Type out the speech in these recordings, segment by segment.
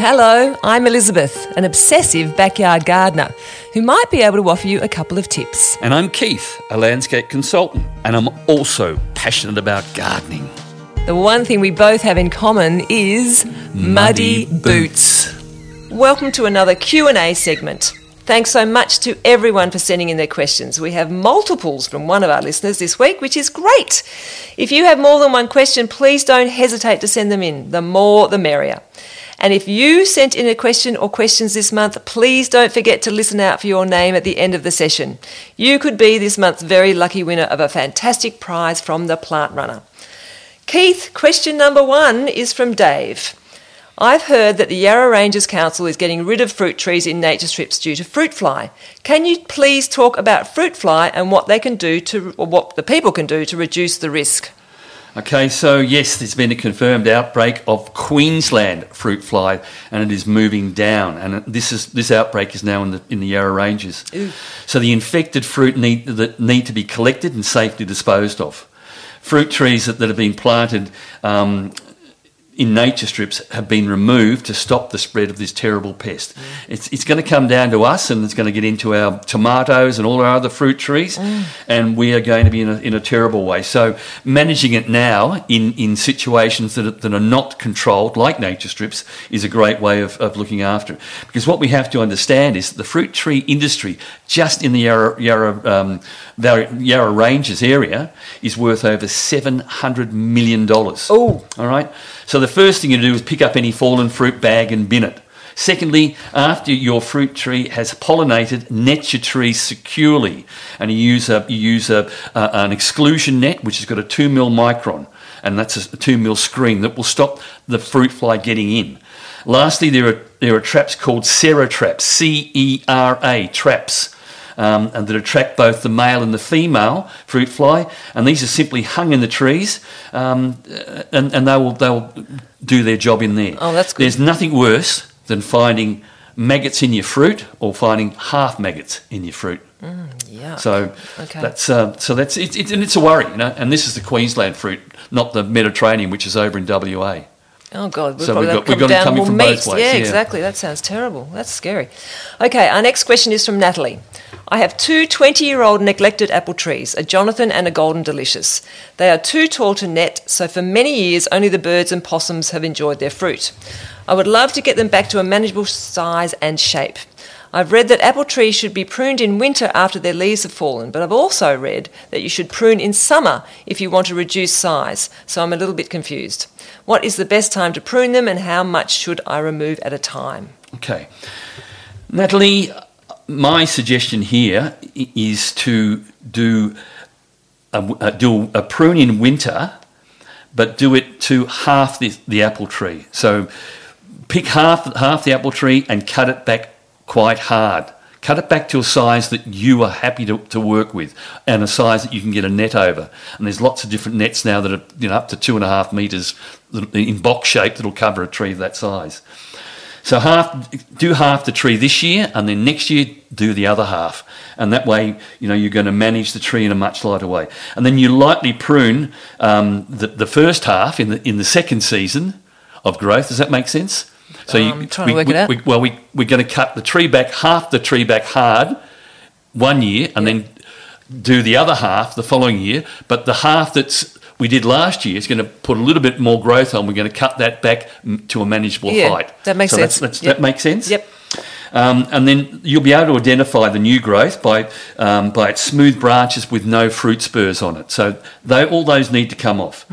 Hello, I'm Elizabeth, an obsessive backyard gardener who might be able to offer you a couple of tips. And I'm Keith, a landscape consultant, and I'm also passionate about gardening. The one thing we both have in common is muddy, Muddy boots. Welcome to another Q&A segment. Thanks so much to everyone for sending in their questions. We have multiples from one of our listeners this week, which is great. If you have more than one question, please don't hesitate to send them in. The more, the merrier. And if you sent in a question or questions this month, please don't forget to listen out for your name at the end of the session. You could be this month's very lucky winner of a fantastic prize from the Plant Runner. Keith, question number one is from Dave. I've heard that the Yarra Ranges Council is getting rid of fruit trees in nature strips due to fruit fly. Can you please talk about fruit fly and what they can do to, or what the people can do to reduce the risk? Okay, so yes, there's been a confirmed outbreak of Queensland fruit fly, and it is moving down. And this is this outbreak is now in the in the Yarra Ranges. So the infected fruit need that need to be collected and safely disposed of. Fruit trees that, that have been planted um, in nature strips have been removed to stop the spread of this terrible pest. It's, it's going to come down to us and it's going to get into our tomatoes and all our other fruit trees, and we are going to be in a, in a terrible way. So, managing it now in, in situations that are, that are not controlled, like nature strips, is a great way of, of looking after it. Because what we have to understand is that the fruit tree industry, just in the Yarra, Yarra, um, Yarra Ranges area, is worth over $700 million. Oh. All right. So the first thing you do is pick up any fallen fruit bag and bin it. Secondly, after your fruit tree has pollinated, net your tree securely, and you use a you use a, a an exclusion net which has got a two mil micron, and that's a two mil screen that will stop the fruit fly getting in. Lastly, there are there are traps called Cera traps, C E R A traps um, and that attract both the male and the female fruit fly. And these are simply hung in the trees, um, and, and they will they will do their job in there. Oh, that's good. There's nothing worse than finding maggots in your fruit or finding half maggots in your fruit. Yeah. So Okay. that's uh, so that's it, it, and it's a worry, you know. And this is the Queensland fruit, not the Mediterranean, which is over in WA. Oh God, we've So probably we've got, we've got down coming from meat. both ways, Yeah, yeah. exactly. That sounds terrible. That's scary. Okay, our next question is from Natalie. I have two 20-year-old neglected apple trees, a Jonathan and a Golden Delicious. They are too tall to net, so for many years only the birds and possums have enjoyed their fruit. I would love to get them back to a manageable size and shape. I've read that apple trees should be pruned in winter after their leaves have fallen, but I've also read that you should prune in summer if you want to reduce size, so I'm a little bit confused. What is the best time to prune them and how much should I remove at a time? Okay. Natalie, my suggestion here is to do a, a- uh, do a prune in winter, but do it to half the, the apple tree. So pick half half the apple tree and cut it back quite hard. Cut it back to a size that you are happy to, to work with, and a size that you can get a net over. And there's lots of different nets now that are you know up to two and a half meters in box shape that'll cover a tree of that size. So half do half the tree this year, and then next year do the other half, and that way you know you're going to manage the tree in a much lighter way. And then you lightly prune um, the, the first half in the in the second season of growth. Does that make sense? So Um, trying to work we, it out. we- well, we we're going to cut the tree back half the tree back hard one year, and then do the other half the following year. But the half that's we did last year is going to put a little bit more growth on. We're going to cut that back mm, to a manageable Yeah, height. that makes So sense. that's- Yep. That makes sense. Yep. Um, and then you'll be able to identify the new growth by um, by its smooth branches with no fruit spurs on it. So they, all those need to come off.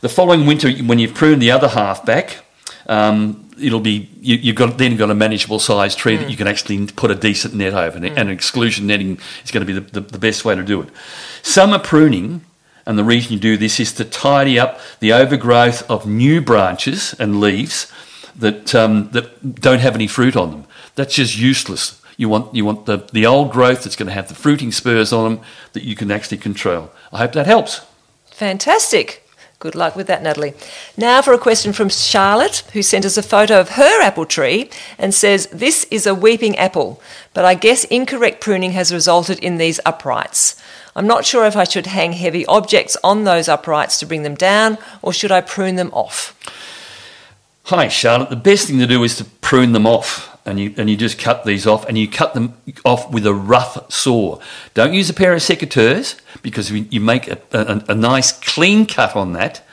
The following winter, when you've pruned the other half back, um, it'll be you, you've got then got a manageable sized tree that you can actually put a decent net over, and, and exclusion netting is going to be the, the, the best way to do it. Summer pruning. And the reason you do this is to tidy up the overgrowth of new branches and leaves that um, that don't have any fruit on them. That's just useless. You want you want the, the old growth that's going to have the fruiting spurs on them that you can actually control. I hope that helps. Fantastic. Good luck with that, Natalie. Now for a question from Charlotte, who sent us a photo of her apple tree and says, This is a weeping apple, but I guess incorrect pruning has resulted in these uprights. I'm not sure if I should hang heavy objects on those uprights to bring them down, or should I prune them off? Hi, Charlotte. The best thing to do is to prune them off. And you, and you just cut these off and you cut them off with a rough saw. Don't use a pair of secateurs because if you make a, a, a nice clean cut on that,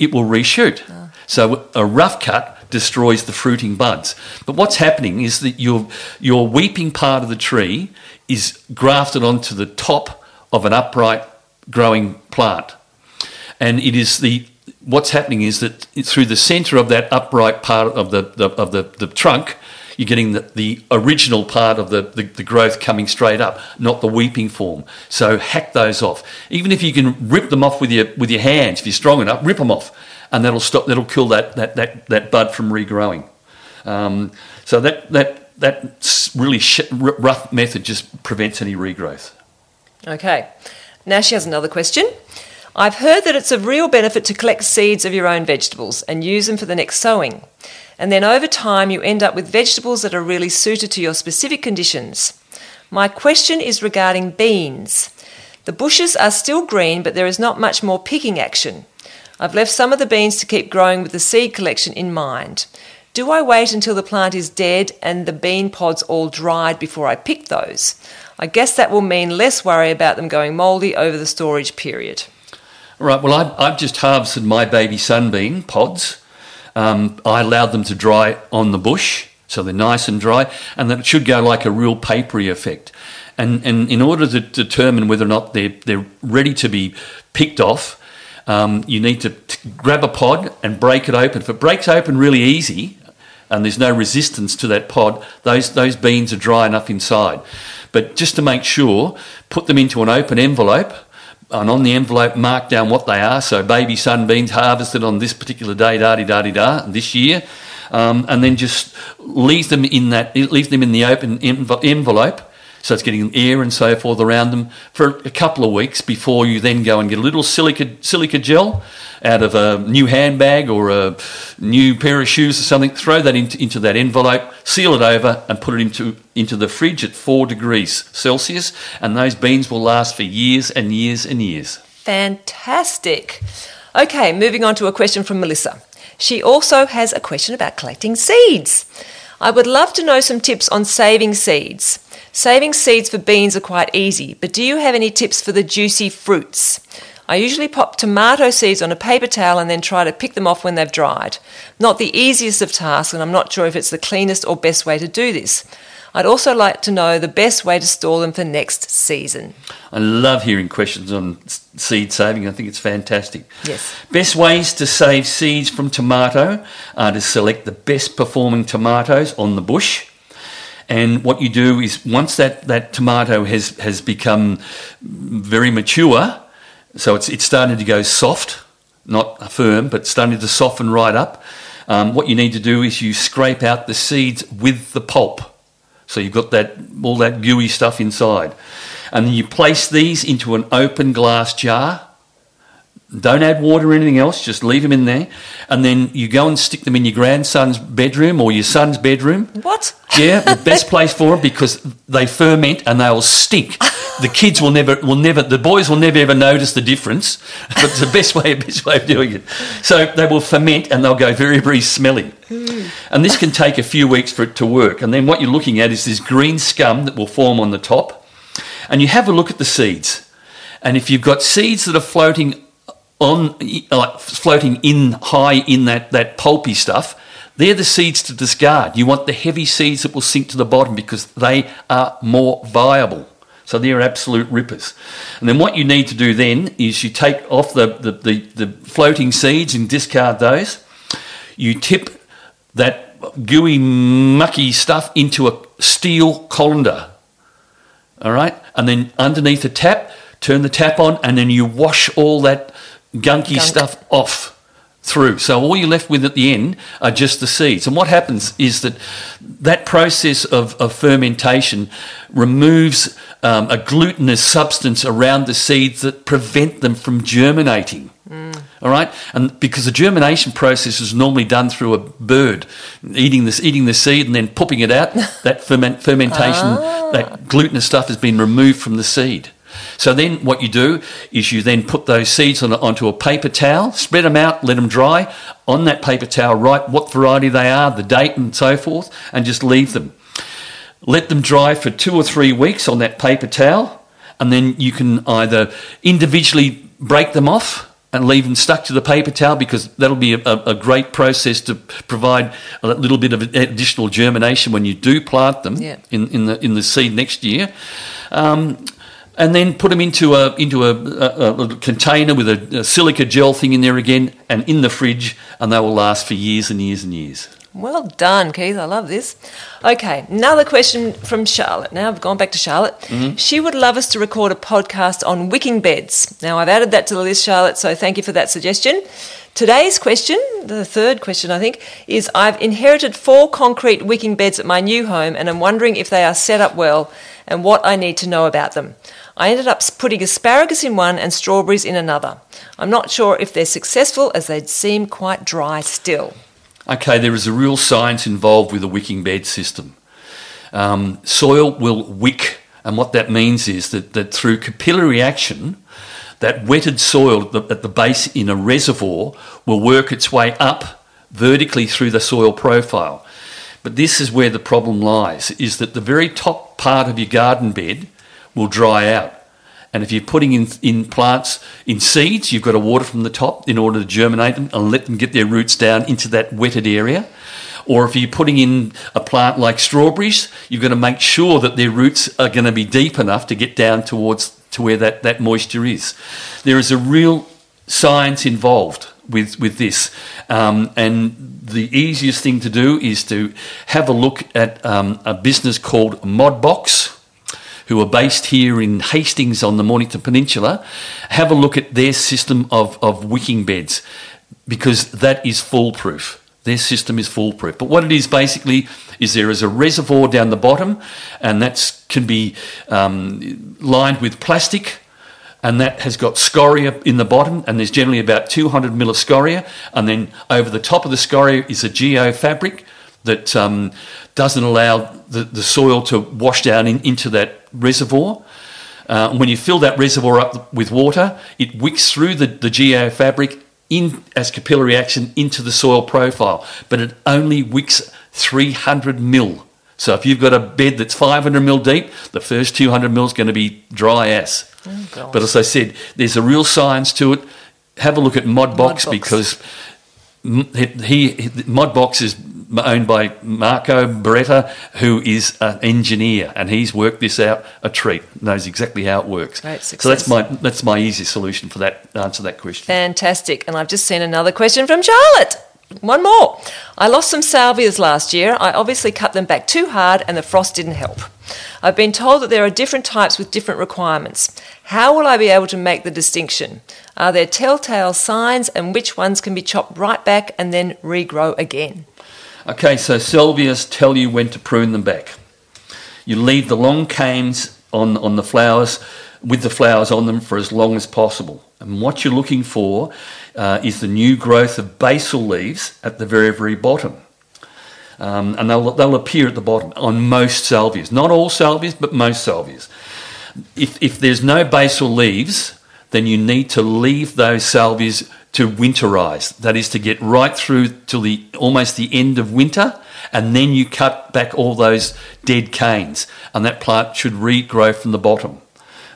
it will reshoot. Ah. So a rough cut destroys the fruiting buds. But what's happening is that your, your weeping part of the tree is grafted onto the top of an upright growing plant. And it is the what's happening is that through the centre of that upright part of the, the of the, the trunk, you're getting the, the original part of the, the, the, growth coming straight up, not the weeping form. So hack those off. Even if you can rip them off with your with your hands, if you're strong enough, rip them off, and that'll stop. That'll kill that that that, that bud from regrowing. Um, so that that that really sh- rough method just prevents any regrowth. Okay. Now she has another question. I've heard that it's of real benefit to collect seeds of your own vegetables and use them for the next sowing. And then over time, you end up with vegetables that are really suited to your specific conditions. My question is regarding beans. The bushes are still green, but there is not much more picking action. I've left some of the beans to keep growing with the seed collection in mind. Do I wait until the plant is dead and the bean pods all dried before I pick those? I guess that will mean less worry about them going mouldy over the storage period. Right, well, I've, I've just harvested my baby sunbean pods. Um, I allowed them to dry on the bush, so they're nice and dry, and that it should go like a real papery effect. And, and in order to determine whether or not they're, they're ready to be picked off, um, you need to t- grab a pod and break it open. If it breaks open really easy, and there's no resistance to that pod, those, those beans are dry enough inside. But just to make sure, put them into an open envelope and on the envelope mark down what they are. So baby sunbeans harvested on this particular day, da di da da da, this year, um, and then just leave them in that, leave them in the open envelope. So it's getting air and so forth around them for a couple of weeks before you then go and get a little silica, silica gel out of a new handbag or a new pair of shoes or something, throw that into, into that envelope, seal it over, and put it into, into the fridge at four degrees Celsius. And those beans will last for years and years and years. Fantastic. Okay, moving on to a question from Melissa. She also has a question about collecting seeds. I would love to know some tips on saving seeds. Saving seeds for beans are quite easy, but do you have any tips for the juicy fruits? I usually pop tomato seeds on a paper towel and then try to pick them off when they've dried. Not the easiest of tasks, and I'm not sure if it's the cleanest or best way to do this. I'd also like to know the best way to store them for next season. I love hearing questions on seed saving. I think it's fantastic. Yes. Best ways to save seeds from tomato are to select the best performing tomatoes on the bush. And what you do is once that, that tomato has, has become very mature, so it's, it's starting to go soft, not firm, but starting to soften right up. Um, what you need to do is you scrape out the seeds with the pulp. So you've got that all that gooey stuff inside. And then you place these into an open glass jar. Don't add water or anything else, just leave them in there. And then you go and stick them in your grandson's bedroom or your son's bedroom. What? Yeah, the best place for them because they ferment and they'll stink the kids will never will never the boys will never ever notice the difference but it's the best way best way of doing it so they will ferment and they'll go very very smelly mm. and this can take a few weeks for it to work and then what you're looking at is this green scum that will form on the top and you have a look at the seeds and if you've got seeds that are floating on like floating in high in that that pulpy stuff they're the seeds to discard. You want the heavy seeds that will sink to the bottom because they are more viable. So they're absolute rippers. And then what you need to do then is you take off the, the, the, the floating seeds and discard those. You tip that gooey, mucky stuff into a steel colander. All right? And then underneath the tap, turn the tap on, and then you wash all that gunky Gunk. stuff off through. So all you're left with at the end are just the seeds. And what happens is that that process of, of fermentation removes um, a glutinous substance around the seeds that prevent them from germinating. Mm. All right, and because the germination process is normally done through a bird eating this, eating the seed, and then popping it out. that ferment, fermentation, ah. that glutinous stuff has been removed from the seed. So then what you do is you then put those seeds on, onto a paper towel, spread them out, let them dry. On that paper towel, write what variety they are, the date and so forth, and just leave them. Let them dry for two or three weeks on that paper towel, and then you can either individually break them off and leave them stuck to the paper towel because that'll be a, a, great process to provide a little bit of additional germination when you do plant them yeah. in, in the in the seed next year. Um, and then put them into a into a, a, a container with a, a, silica gel thing in there again, and in the fridge, and they will last for years and years and years. Well done, Keith. I love this. Okay, another question from Charlotte. Now I've gone back to Charlotte. Mm-hmm. She would love us to record a podcast on wicking beds. Now I've added that to the list, Charlotte. So thank you for that suggestion. Today's question, the third question I think, is I've inherited four concrete wicking beds at my new home, and I'm wondering if they are set up well and what I need to know about them. I ended up putting asparagus in one and strawberries in another. I'm not sure if they're successful as they seem quite dry still. Okay, there is a real science involved with a wicking bed system. Um, soil will wick, and what that means is that, that through capillary action, that wetted soil at the, at the base in a reservoir will work its way up vertically through the soil profile. But this is where the problem lies, is that the very top part of your garden bed will dry out. And if you're putting in, in plants in seeds, you've got to water from the top in order to germinate them and let them get their roots down into that wetted area. Or if you're putting in a plant like strawberries, you've got to make sure that their roots are going to be deep enough to get down towards to where that, that moisture is. There is a real science involved with, with this. Um, and the easiest thing to do is to have a look at um, a business called Modbox who are based here in Hastings on the Mornington Peninsula, have a look at their system of, of wicking beds because that is foolproof. Their system is foolproof. But what it is basically is there is a reservoir down the bottom, and that can be um, lined with plastic and that has got scoria in the bottom, and there's generally about 200 mil of scoria, and then over the top of the scoria is a geo fabric that um, doesn't allow the, the soil to wash down in, into that reservoir. Uh, when you fill that reservoir up with water, it wicks through the, the geo fabric in as capillary action into the soil profile, but it only wicks 300 mil. So if you've got a bed that's 500 mil deep, the first 200 mil is going to be dry ass. Oh, but as I said, there's a real science to it. Have a look at Modbox, Modbox. because he, he Modbox is owned by Marco Beretta, who is an engineer, and he's worked this out a treat. Knows exactly how it works. Great so that's my that's my easy solution for that answer that question. Fantastic. And I've just seen another question from Charlotte. One more. I lost some salvias last year. I obviously cut them back too hard, and the frost didn't help. I've been told that there are different types with different requirements. How will I be able to make the distinction? Are there telltale signs, and which ones can be chopped right back and then regrow again? Okay, so salvias tell you when to prune them back. You leave the long canes on, on the flowers with the flowers on them for as long as possible. And what you're looking for uh, is the new growth of basal leaves at the very, very bottom. Um, and they'll, they'll appear at the bottom on most salvias. Not all salvias, but most salvias. If, if there's no basal leaves, then you need to leave those salvias to winterize. That is to get right through to the almost the end of winter, and then you cut back all those dead canes, and that plant should regrow from the bottom.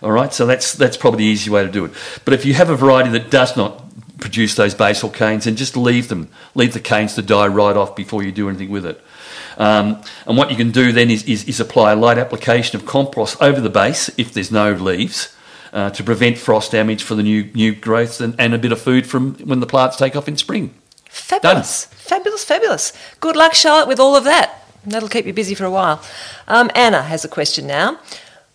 All right, so that's that's probably the easy way to do it. But if you have a variety that does not produce those basal canes, then just leave them, leave the canes to die right off before you do anything with it. Um, and what you can do then is, is, is apply a light application of compost over the base if there's no leaves uh, to prevent frost damage for the new new growth and, and a bit of food from when the plants take off in spring. Fabulous, Done. fabulous, fabulous. Good luck, Charlotte, with all of that. That'll keep you busy for a while. Um, Anna has a question now.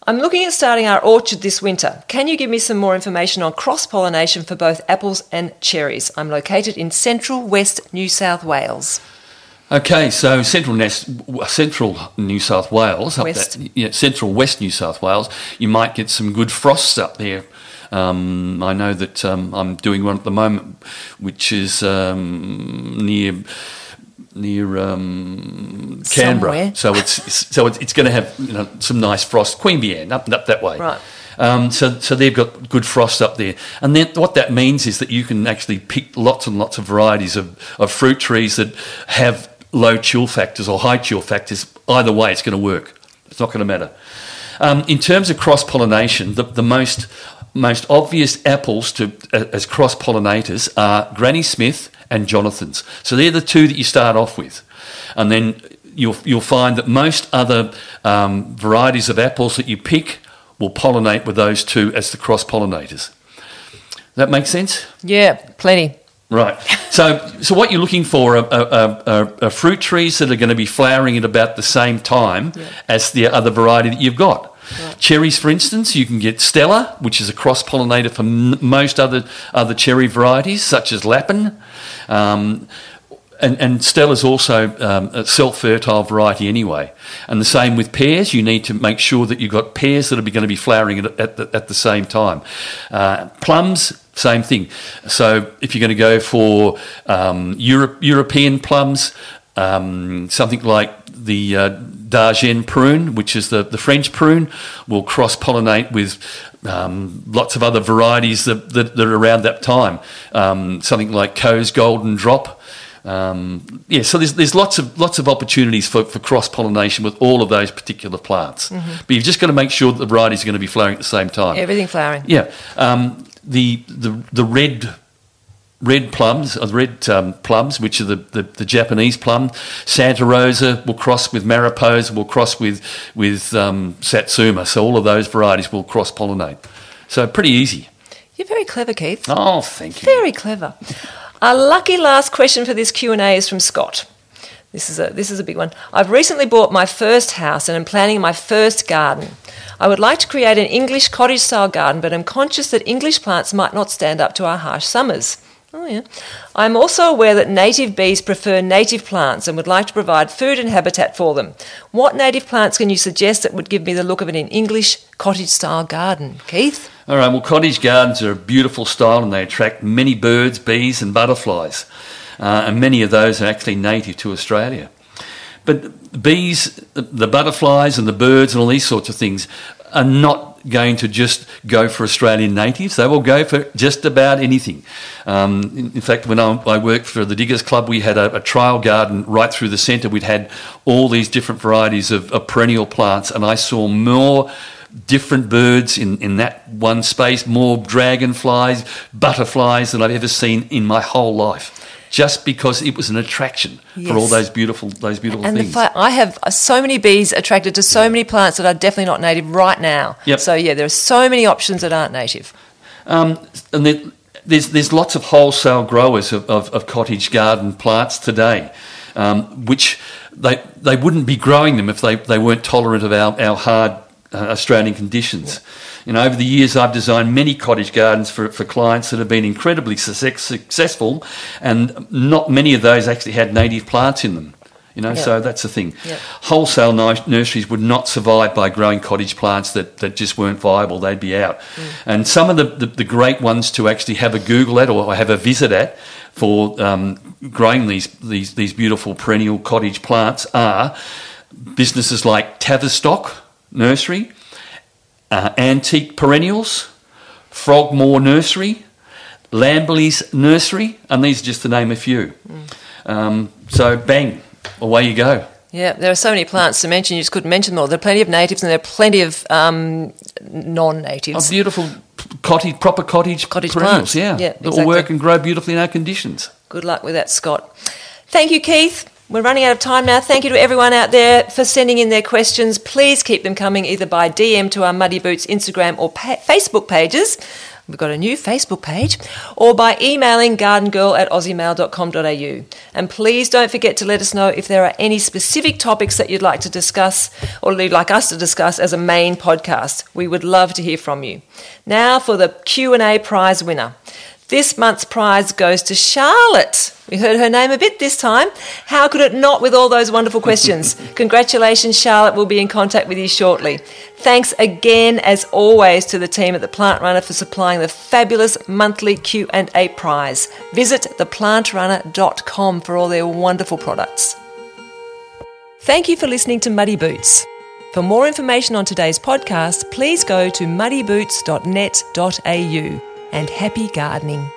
I'm looking at starting our orchard this winter. Can you give me some more information on cross pollination for both apples and cherries? I'm located in central west New South Wales. Okay, so central, central New South Wales, west. That, yeah, central west New South Wales, you might get some good frosts up there. Um, I know that um, I'm doing one at the moment, which is um, near near um, Canberra. Somewhere. So it's, it's so it's, it's, going to have you know, some nice frost. Queanbeyan up up that way. Right. Um, so, so they've got good frost up there. And then what that means is that you can actually pick lots and lots of varieties of, of fruit trees that have low chill factors or high chill factors. Either way, it's going to work. It's not going to matter. Um, in terms of cross pollination, the, the most most obvious apples to as cross pollinators are Granny Smith and Jonathan's. So they're the two that you start off with, and then you'll you'll find that most other um, varieties of apples that you pick will pollinate with those two as the cross pollinators. That makes sense? Yeah, plenty. Right. So, so what you're looking for are, are, are, are fruit trees that are going to be flowering at about the same time yeah. as the other variety that you've got. Right. Cherries, for instance, you can get Stella, which is a cross pollinator for m- most other other cherry varieties, such as Lapin. Um, and, and Stella's also um, a self fertile variety anyway. And the same with pears, you need to make sure that you've got pears that are going to be flowering at, at, the, at the same time. Uh, plums, same thing. So if you're going to go for um, Europe, European plums, um, something like the uh, d'Agen prune, which is the, the French prune, will cross pollinate with um, lots of other varieties that, that, that, are around that time. Um, something like Coe's Golden Drop um, yeah, so there's, there's lots of lots of opportunities for, for cross pollination with all of those particular plants. Mm-hmm. But you've just got to make sure that the varieties are going to be flowering at the same time. Everything flowering. Yeah. Um, the, the the red red plums, uh, red um, plums, which are the, the, the, Japanese plum. Santa Rosa will cross with Mariposa, will cross with with um, Satsuma. So all of those varieties will cross pollinate. So pretty easy. You're very clever, Keith. Oh, thank you. Very clever. Our lucky last question for this Q&A is from Scott. This is a this is a big one. I've recently bought my first house and am planning my first garden. I would like to create an English cottage style garden, but am conscious that English plants might not stand up to our harsh summers. Oh yeah. I'm also aware that native bees prefer native plants and would like to provide food and habitat for them. What native plants can you suggest that would give me the look of an English cottage style garden? Keith? All right, well, cottage gardens are a beautiful style and they attract many birds, bees, and butterflies. Uh, and many of those are actually native to Australia. But bees, the butterflies, and the birds, and all these sorts of things are not going to just go for Australian natives. They will go for just about anything. Um, in, in, fact, when I, I, worked for the Diggers Club, we had a, a trial garden right through the centre. We'd had all these different varieties of, of perennial plants, and I saw more different birds in, in that one space, more dragonflies, butterflies than I've ever seen in my whole life. Just because it was an attraction yes. for all those beautiful those beautiful and things. The, I have so many bees attracted to so many plants that are definitely not native right now. Yep. So yeah, there are so many options that aren't native. Um, and there's there's lots of wholesale growers of, of, of cottage garden plants today, um, which they they wouldn't be growing them if they, they weren't tolerant of our, our hard uh, Australian conditions. You know, over the years, I've designed many cottage gardens for, for clients that have been incredibly success, successful, and not many of those actually had native plants in them. You know, yep. so that's the thing. Yep. Wholesale nurseries would not survive by growing cottage plants that, that just weren't viable. They'd be out. Mm. And some of the, the, the, great ones to actually have a Google at or have a visit at for um, growing these, these, these beautiful perennial cottage plants are businesses like Tavistock, Nursery, uh, Antique Perennials, Frogmore Nursery, Lambley's Nursery, and these are just to name a few. Mm. Um, so, bang, away you go. Yeah, there are so many plants to mention, you just couldn't mention them all. There are plenty of natives and there are plenty of um, non natives. Oh, beautiful cottage, proper cottage, cottage perennials, plants. yeah. yeah exactly. That will work and grow beautifully in our conditions. Good luck with that, Scott. Thank you, Keith. We're running out of time now. Thank you to everyone out there for sending in their questions. Please keep them coming either by DM to our Muddy Boots Instagram or pa- Facebook pages. We've got a new Facebook page, or by emailing gardengirl at aussiemail.com.au. And please don't forget to let us know if there are any specific topics that you'd like to discuss or you'd like us to discuss as a main podcast. We would love to hear from you. Now for the Q&A prize winner. This month's prize goes to Charlotte. We heard her name a bit this time. How could it not with all those wonderful questions? Congratulations, Charlotte. We'll be in contact with you shortly. Thanks again, as always, to the team at The Plant Runner for supplying the fabulous monthly Q&A prize. Visit theplantrunner.com for all their wonderful products. Thank you for listening to Muddy Boots. For more information on today's podcast, please go to muddyboots.net.au and happy gardening.